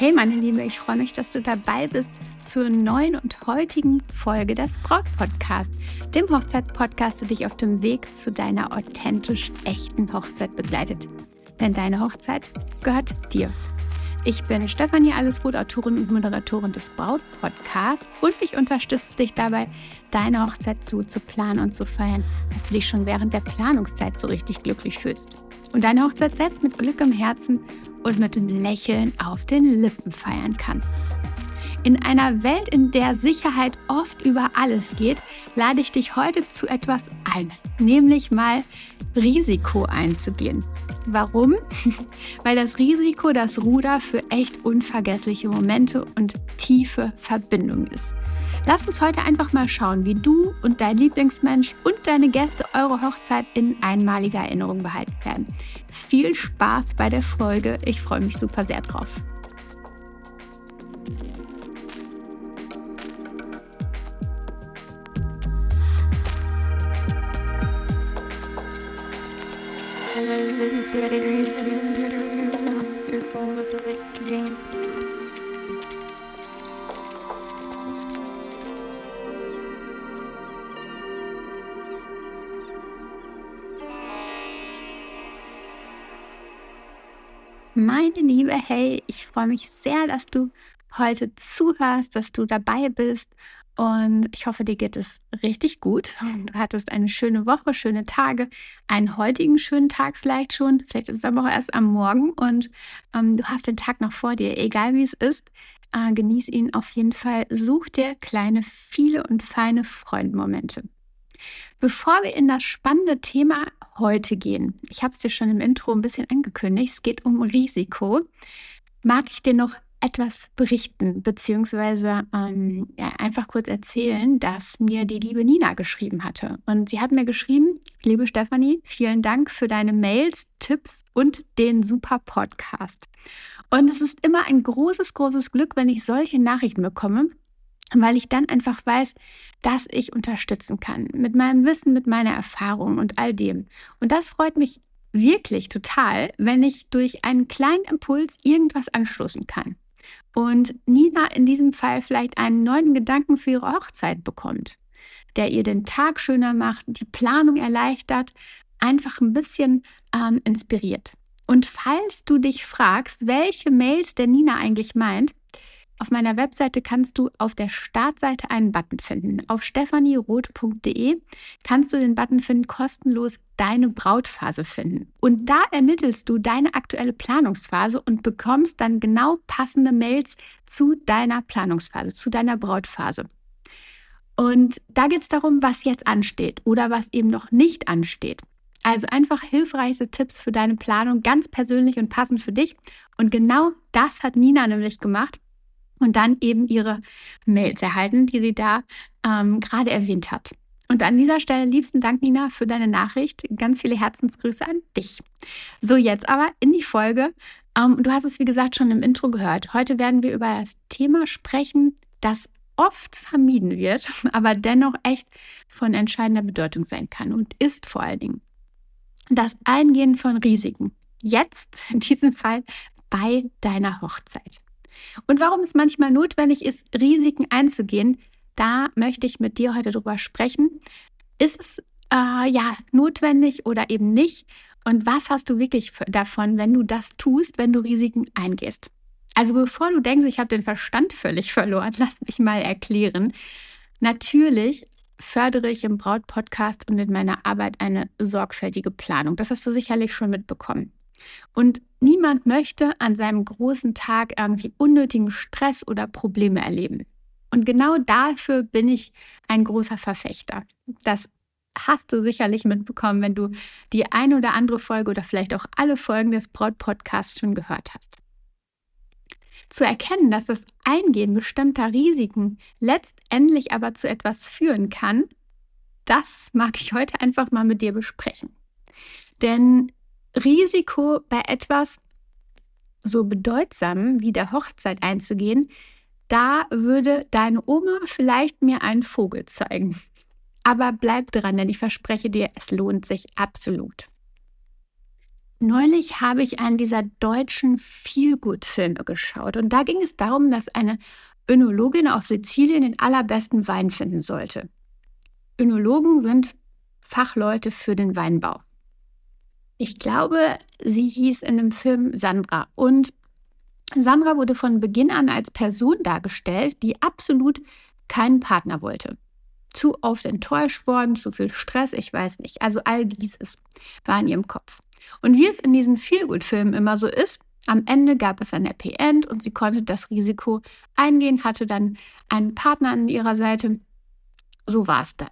Hey meine Liebe, ich freue mich, dass du dabei bist zur neuen und heutigen Folge des Braut-Podcast, dem Hochzeitspodcast, der dich auf dem Weg zu deiner authentisch echten Hochzeit begleitet. Denn deine Hochzeit gehört dir. Ich bin Stefanie Allesroth, Autorin und Moderatorin des Braut-Podcasts und ich unterstütze dich dabei, deine Hochzeit so zu planen und zu feiern, dass du dich schon während der Planungszeit so richtig glücklich fühlst. Und deine Hochzeit selbst mit Glück im Herzen und mit dem Lächeln auf den Lippen feiern kannst. In einer Welt, in der Sicherheit oft über alles geht, lade ich dich heute zu etwas ein, nämlich mal Risiko einzugehen. Warum? Weil das Risiko das Ruder für echt unvergessliche Momente und tiefe Verbindungen ist. Lass uns heute einfach mal schauen, wie du und dein Lieblingsmensch und deine Gäste eure Hochzeit in einmaliger Erinnerung behalten werden. Viel Spaß bei der Folge. Ich freue mich super sehr drauf. Meine Liebe, hey, ich freue mich sehr, dass du heute zuhörst, dass du dabei bist und ich hoffe, dir geht es richtig gut. Du hattest eine schöne Woche, schöne Tage, einen heutigen schönen Tag vielleicht schon. Vielleicht ist es aber auch erst am Morgen und ähm, du hast den Tag noch vor dir. Egal wie es ist, äh, genieß ihn auf jeden Fall. Such dir kleine, viele und feine Freundmomente. Bevor wir in das spannende Thema heute gehen, ich habe es dir schon im Intro ein bisschen angekündigt, es geht um Risiko, mag ich dir noch etwas berichten, beziehungsweise ähm, ja, einfach kurz erzählen, dass mir die liebe Nina geschrieben hatte. Und sie hat mir geschrieben, liebe Stefanie, vielen Dank für deine Mails, Tipps und den super Podcast. Und es ist immer ein großes, großes Glück, wenn ich solche Nachrichten bekomme, weil ich dann einfach weiß, dass ich unterstützen kann mit meinem Wissen, mit meiner Erfahrung und all dem. Und das freut mich wirklich total, wenn ich durch einen kleinen Impuls irgendwas anstoßen kann. Und Nina in diesem Fall vielleicht einen neuen Gedanken für ihre Hochzeit bekommt, der ihr den Tag schöner macht, die Planung erleichtert, einfach ein bisschen ähm, inspiriert. Und falls du dich fragst, welche Mails der Nina eigentlich meint, auf meiner Webseite kannst du auf der Startseite einen Button finden. Auf stephanieroth.de kannst du den Button finden, kostenlos deine Brautphase finden. Und da ermittelst du deine aktuelle Planungsphase und bekommst dann genau passende Mails zu deiner Planungsphase, zu deiner Brautphase. Und da geht es darum, was jetzt ansteht oder was eben noch nicht ansteht. Also einfach hilfreiche Tipps für deine Planung, ganz persönlich und passend für dich. Und genau das hat Nina nämlich gemacht und dann eben ihre Mails erhalten, die sie da ähm, gerade erwähnt hat. Und an dieser Stelle liebsten Dank, Nina, für deine Nachricht. Ganz viele Herzensgrüße an dich. So, jetzt aber in die Folge. Ähm, du hast es, wie gesagt, schon im Intro gehört. Heute werden wir über das Thema sprechen, das oft vermieden wird, aber dennoch echt von entscheidender Bedeutung sein kann und ist vor allen Dingen das Eingehen von Risiken. Jetzt, in diesem Fall, bei deiner Hochzeit. Und warum es manchmal notwendig ist, Risiken einzugehen, da möchte ich mit dir heute drüber sprechen. Ist es äh, ja notwendig oder eben nicht? Und was hast du wirklich davon, wenn du das tust, wenn du Risiken eingehst? Also bevor du denkst, ich habe den Verstand völlig verloren, lass mich mal erklären. Natürlich fördere ich im Braut-Podcast und in meiner Arbeit eine sorgfältige Planung. Das hast du sicherlich schon mitbekommen. Und niemand möchte an seinem großen Tag irgendwie unnötigen Stress oder Probleme erleben. Und genau dafür bin ich ein großer Verfechter. Das hast du sicherlich mitbekommen, wenn du die eine oder andere Folge oder vielleicht auch alle Folgen des Braut-Podcasts schon gehört hast. Zu erkennen, dass das Eingehen bestimmter Risiken letztendlich aber zu etwas führen kann, das mag ich heute einfach mal mit dir besprechen. Denn Risiko bei etwas so bedeutsam wie der Hochzeit einzugehen, da würde deine Oma vielleicht mir einen Vogel zeigen. Aber bleib dran, denn ich verspreche dir, es lohnt sich absolut. Neulich habe ich einen dieser deutschen Feelgood-Filme geschaut und da ging es darum, dass eine Önologin auf Sizilien den allerbesten Wein finden sollte. Önologen sind Fachleute für den Weinbau. Ich glaube, sie hieß in dem Film Sandra und Sandra wurde von Beginn an als Person dargestellt, die absolut keinen Partner wollte. Zu oft enttäuscht worden, zu viel Stress, ich weiß nicht. Also all dieses war in ihrem Kopf. Und wie es in diesen Feelgood-Filmen immer so ist, am Ende gab es ein Happy End und sie konnte das Risiko eingehen, hatte dann einen Partner an ihrer Seite. So war es dann.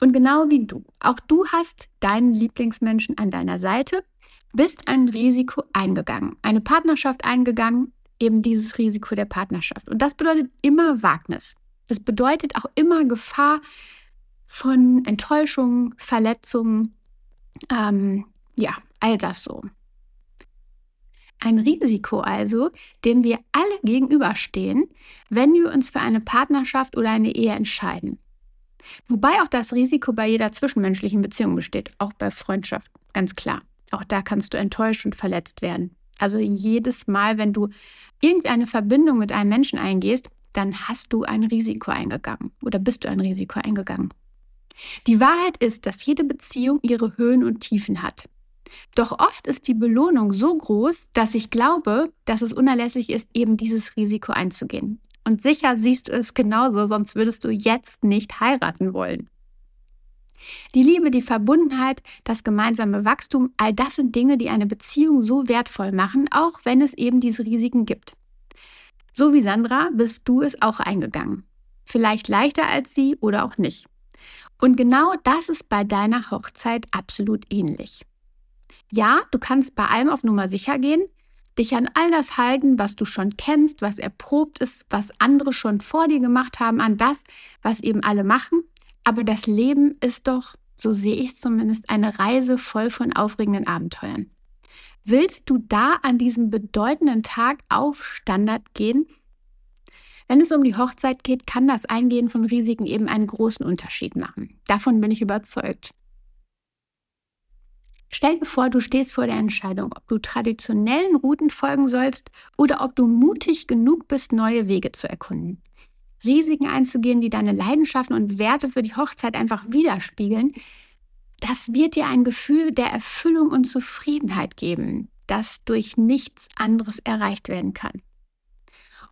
Und genau wie du, auch du hast deinen Lieblingsmenschen an deiner Seite, bist ein Risiko eingegangen, eine Partnerschaft eingegangen, eben dieses Risiko der Partnerschaft. Und das bedeutet immer Wagnis. Das bedeutet auch immer Gefahr von Enttäuschungen, Verletzungen, ähm, ja, all das so. Ein Risiko also, dem wir alle gegenüberstehen, wenn wir uns für eine Partnerschaft oder eine Ehe entscheiden. Wobei auch das Risiko bei jeder zwischenmenschlichen Beziehung besteht, auch bei Freundschaft, ganz klar. Auch da kannst du enttäuscht und verletzt werden. Also jedes Mal, wenn du irgendeine Verbindung mit einem Menschen eingehst, dann hast du ein Risiko eingegangen oder bist du ein Risiko eingegangen. Die Wahrheit ist, dass jede Beziehung ihre Höhen und Tiefen hat. Doch oft ist die Belohnung so groß, dass ich glaube, dass es unerlässlich ist, eben dieses Risiko einzugehen. Und sicher siehst du es genauso, sonst würdest du jetzt nicht heiraten wollen. Die Liebe, die Verbundenheit, das gemeinsame Wachstum, all das sind Dinge, die eine Beziehung so wertvoll machen, auch wenn es eben diese Risiken gibt. So wie Sandra bist du es auch eingegangen. Vielleicht leichter als sie oder auch nicht. Und genau das ist bei deiner Hochzeit absolut ähnlich. Ja, du kannst bei allem auf Nummer sicher gehen, dich an all das halten, was du schon kennst, was erprobt ist, was andere schon vor dir gemacht haben, an das, was eben alle machen. Aber das Leben ist doch, so sehe ich es zumindest, eine Reise voll von aufregenden Abenteuern. Willst du da an diesem bedeutenden Tag auf Standard gehen? Wenn es um die Hochzeit geht, kann das Eingehen von Risiken eben einen großen Unterschied machen. Davon bin ich überzeugt. Stell dir vor, du stehst vor der Entscheidung, ob du traditionellen Routen folgen sollst oder ob du mutig genug bist, neue Wege zu erkunden. Risiken einzugehen, die deine Leidenschaften und Werte für die Hochzeit einfach widerspiegeln, das wird dir ein Gefühl der Erfüllung und Zufriedenheit geben, das durch nichts anderes erreicht werden kann.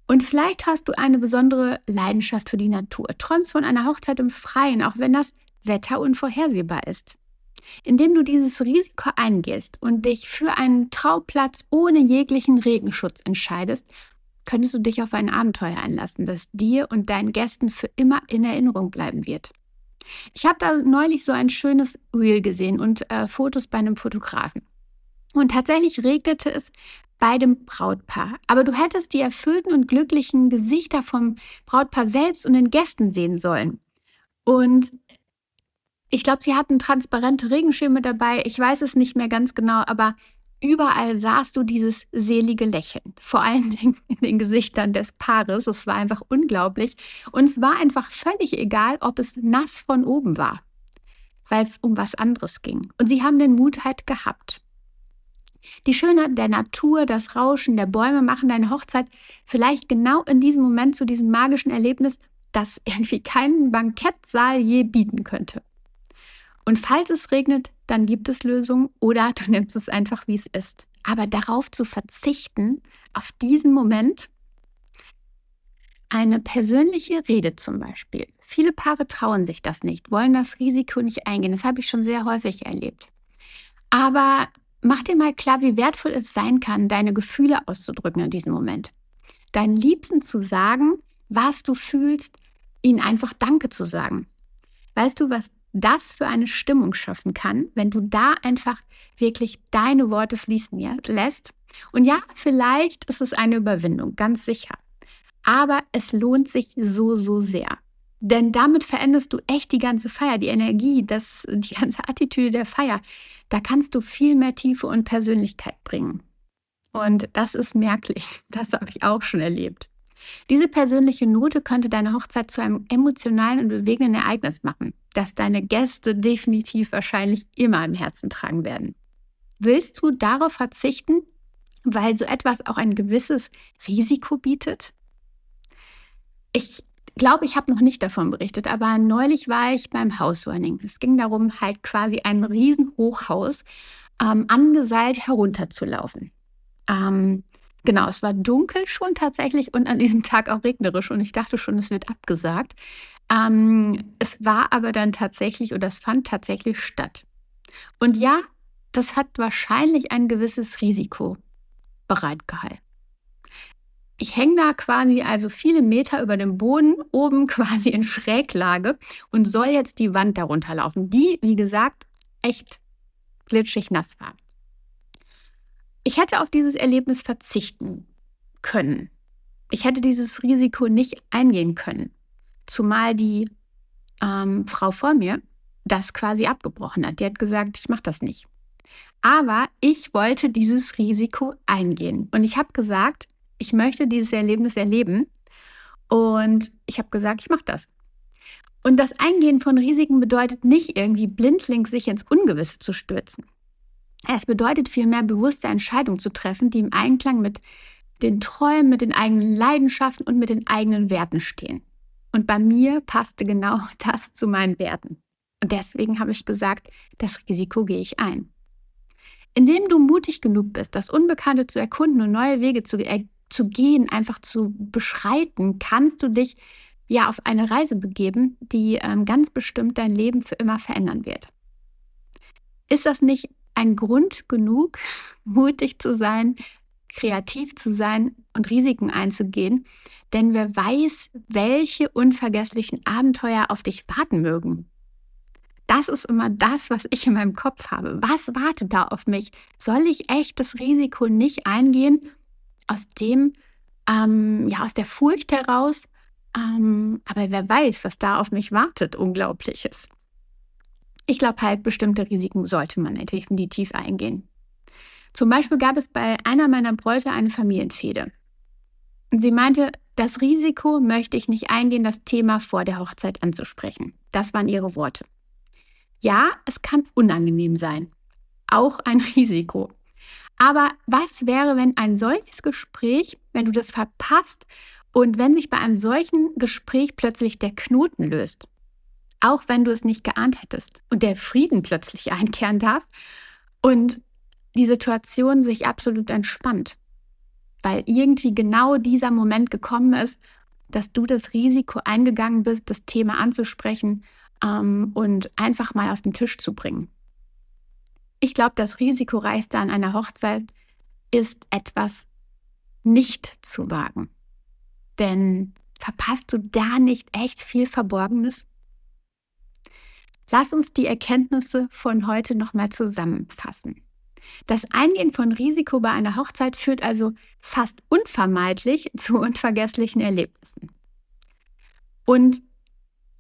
Und vielleicht hast du eine besondere Leidenschaft für die Natur, träumst von einer Hochzeit im Freien, auch wenn das Wetter unvorhersehbar ist. Indem du dieses Risiko eingehst und dich für einen Trauplatz ohne jeglichen Regenschutz entscheidest, könntest du dich auf ein Abenteuer einlassen, das dir und deinen Gästen für immer in Erinnerung bleiben wird. Ich habe da neulich so ein schönes Reel gesehen und äh, Fotos bei einem Fotografen. Und tatsächlich regnete es bei dem Brautpaar. Aber du hättest die erfüllten und glücklichen Gesichter vom Brautpaar selbst und den Gästen sehen sollen. Und ich glaube, sie hatten transparente Regenschirme dabei. Ich weiß es nicht mehr ganz genau, aber überall sahst du dieses selige Lächeln. Vor allen Dingen in den Gesichtern des Paares. Es war einfach unglaublich. Und es war einfach völlig egal, ob es nass von oben war, weil es um was anderes ging. Und sie haben den Mut halt gehabt. Die Schönheit der Natur, das Rauschen der Bäume machen deine Hochzeit vielleicht genau in diesem Moment zu diesem magischen Erlebnis, das irgendwie keinen Bankettsaal je bieten könnte. Und falls es regnet, dann gibt es Lösungen oder du nimmst es einfach, wie es ist. Aber darauf zu verzichten, auf diesen Moment, eine persönliche Rede zum Beispiel. Viele Paare trauen sich das nicht, wollen das Risiko nicht eingehen. Das habe ich schon sehr häufig erlebt. Aber mach dir mal klar, wie wertvoll es sein kann, deine Gefühle auszudrücken in diesem Moment. Deinen Liebsten zu sagen, was du fühlst, ihnen einfach Danke zu sagen. Weißt du, was das für eine Stimmung schaffen kann, wenn du da einfach wirklich deine Worte fließen lässt. Und ja, vielleicht ist es eine Überwindung, ganz sicher. Aber es lohnt sich so, so sehr. Denn damit veränderst du echt die ganze Feier, die Energie, das, die ganze Attitüde der Feier. Da kannst du viel mehr Tiefe und Persönlichkeit bringen. Und das ist merklich. Das habe ich auch schon erlebt. Diese persönliche Note könnte deine Hochzeit zu einem emotionalen und bewegenden Ereignis machen, das deine Gäste definitiv wahrscheinlich immer im Herzen tragen werden. Willst du darauf verzichten, weil so etwas auch ein gewisses Risiko bietet? Ich glaube, ich habe noch nicht davon berichtet, aber neulich war ich beim Housewarming. Es ging darum, halt quasi ein Riesenhochhaus ähm, angeseilt herunterzulaufen. Ähm, genau, es war dunkel schon tatsächlich und an diesem Tag auch regnerisch und ich dachte schon, es wird abgesagt. Ähm, es war aber dann tatsächlich oder es fand tatsächlich statt. Und ja, das hat wahrscheinlich ein gewisses Risiko bereitgehalten. Ich hänge da quasi also viele Meter über dem Boden, oben quasi in Schräglage und soll jetzt die Wand darunter laufen, die, wie gesagt, echt glitschig nass war. Ich hätte auf dieses Erlebnis verzichten können. Ich hätte dieses Risiko nicht eingehen können. Zumal die ähm, Frau vor mir das quasi abgebrochen hat. Die hat gesagt, ich mache das nicht. Aber ich wollte dieses Risiko eingehen. Und ich habe gesagt, ich möchte dieses Erlebnis erleben. Und ich habe gesagt, ich mache das. Und das Eingehen von Risiken bedeutet nicht irgendwie blindlings sich ins Ungewisse zu stürzen. Es bedeutet vielmehr bewusste Entscheidungen zu treffen, die im Einklang mit den Träumen, mit den eigenen Leidenschaften und mit den eigenen Werten stehen. Und bei mir passte genau das zu meinen Werten. Und deswegen habe ich gesagt, das Risiko gehe ich ein. Indem du mutig genug bist, das Unbekannte zu erkunden und neue Wege zu, äh, zu gehen, einfach zu beschreiten, kannst du dich ja auf eine Reise begeben, die ähm, ganz bestimmt dein Leben für immer verändern wird. Ist das nicht ein Grund genug, mutig zu sein, kreativ zu sein und Risiken einzugehen? Denn wer weiß, welche unvergesslichen Abenteuer auf dich warten mögen. Das ist immer das, was ich in meinem Kopf habe. Was wartet da auf mich? Soll ich echt das Risiko nicht eingehen? Aus dem, ähm, ja, aus der Furcht heraus. Ähm, aber wer weiß, was da auf mich wartet? Unglaubliches. Ich glaube halt, bestimmte Risiken sollte man definitiv eingehen. Zum Beispiel gab es bei einer meiner Bräute eine Familienfehde. Sie meinte, das Risiko möchte ich nicht eingehen, das Thema vor der Hochzeit anzusprechen. Das waren ihre Worte. Ja, es kann unangenehm sein. Auch ein Risiko. Aber was wäre, wenn ein solches Gespräch, wenn du das verpasst und wenn sich bei einem solchen Gespräch plötzlich der Knoten löst? Auch wenn du es nicht geahnt hättest und der Frieden plötzlich einkehren darf und die Situation sich absolut entspannt, weil irgendwie genau dieser Moment gekommen ist, dass du das Risiko eingegangen bist, das Thema anzusprechen ähm, und einfach mal auf den Tisch zu bringen. Ich glaube, das Risikoreichste an einer Hochzeit ist etwas nicht zu wagen. Denn verpasst du da nicht echt viel Verborgenes? Lass uns die Erkenntnisse von heute nochmal zusammenfassen. Das Eingehen von Risiko bei einer Hochzeit führt also fast unvermeidlich zu unvergesslichen Erlebnissen. Und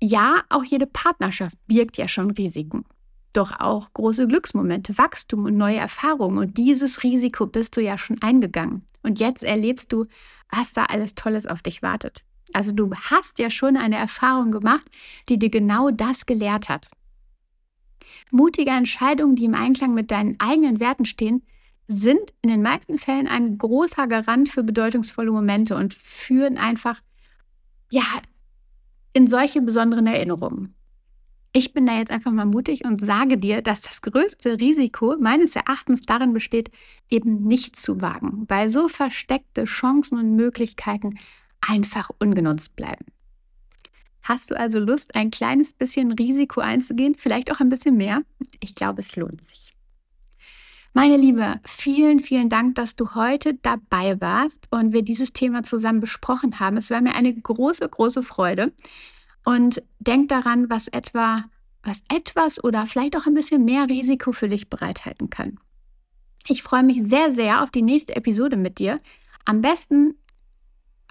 ja, auch jede Partnerschaft birgt ja schon Risiken. Doch auch große Glücksmomente, Wachstum und neue Erfahrungen. Und dieses Risiko bist du ja schon eingegangen. Und jetzt erlebst du, was da alles Tolles auf dich wartet. Also du hast ja schon eine Erfahrung gemacht, die dir genau das gelehrt hat. Mutige Entscheidungen, die im Einklang mit deinen eigenen Werten stehen, sind in den meisten Fällen ein großer Garant für bedeutungsvolle Momente und führen einfach ja in solche besonderen Erinnerungen. Ich bin da jetzt einfach mal mutig und sage dir, dass das größte Risiko meines Erachtens darin besteht, eben nicht zu wagen, weil so versteckte Chancen und Möglichkeiten einfach ungenutzt bleiben. Hast du also Lust, ein kleines bisschen Risiko einzugehen? Vielleicht auch ein bisschen mehr? Ich glaube, es lohnt sich. Meine Liebe, vielen, vielen Dank, dass du heute dabei warst und wir dieses Thema zusammen besprochen haben. Es war mir eine große, große Freude. Und denk daran, was etwa, was etwas oder vielleicht auch ein bisschen mehr Risiko für dich bereithalten kann. Ich freue mich sehr, sehr auf die nächste Episode mit dir. Am besten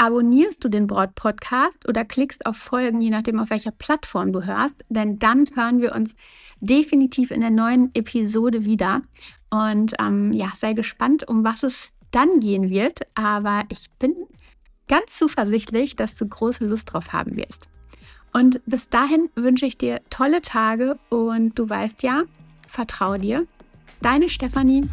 abonnierst du den Broad Podcast oder klickst auf Folgen, je nachdem, auf welcher Plattform du hörst, denn dann hören wir uns definitiv in der neuen Episode wieder. Und ähm, ja, sei gespannt, um was es dann gehen wird. Aber ich bin ganz zuversichtlich, dass du große Lust drauf haben wirst. Und bis dahin wünsche ich dir tolle Tage und du weißt ja, vertraue dir, Deine Stefanie.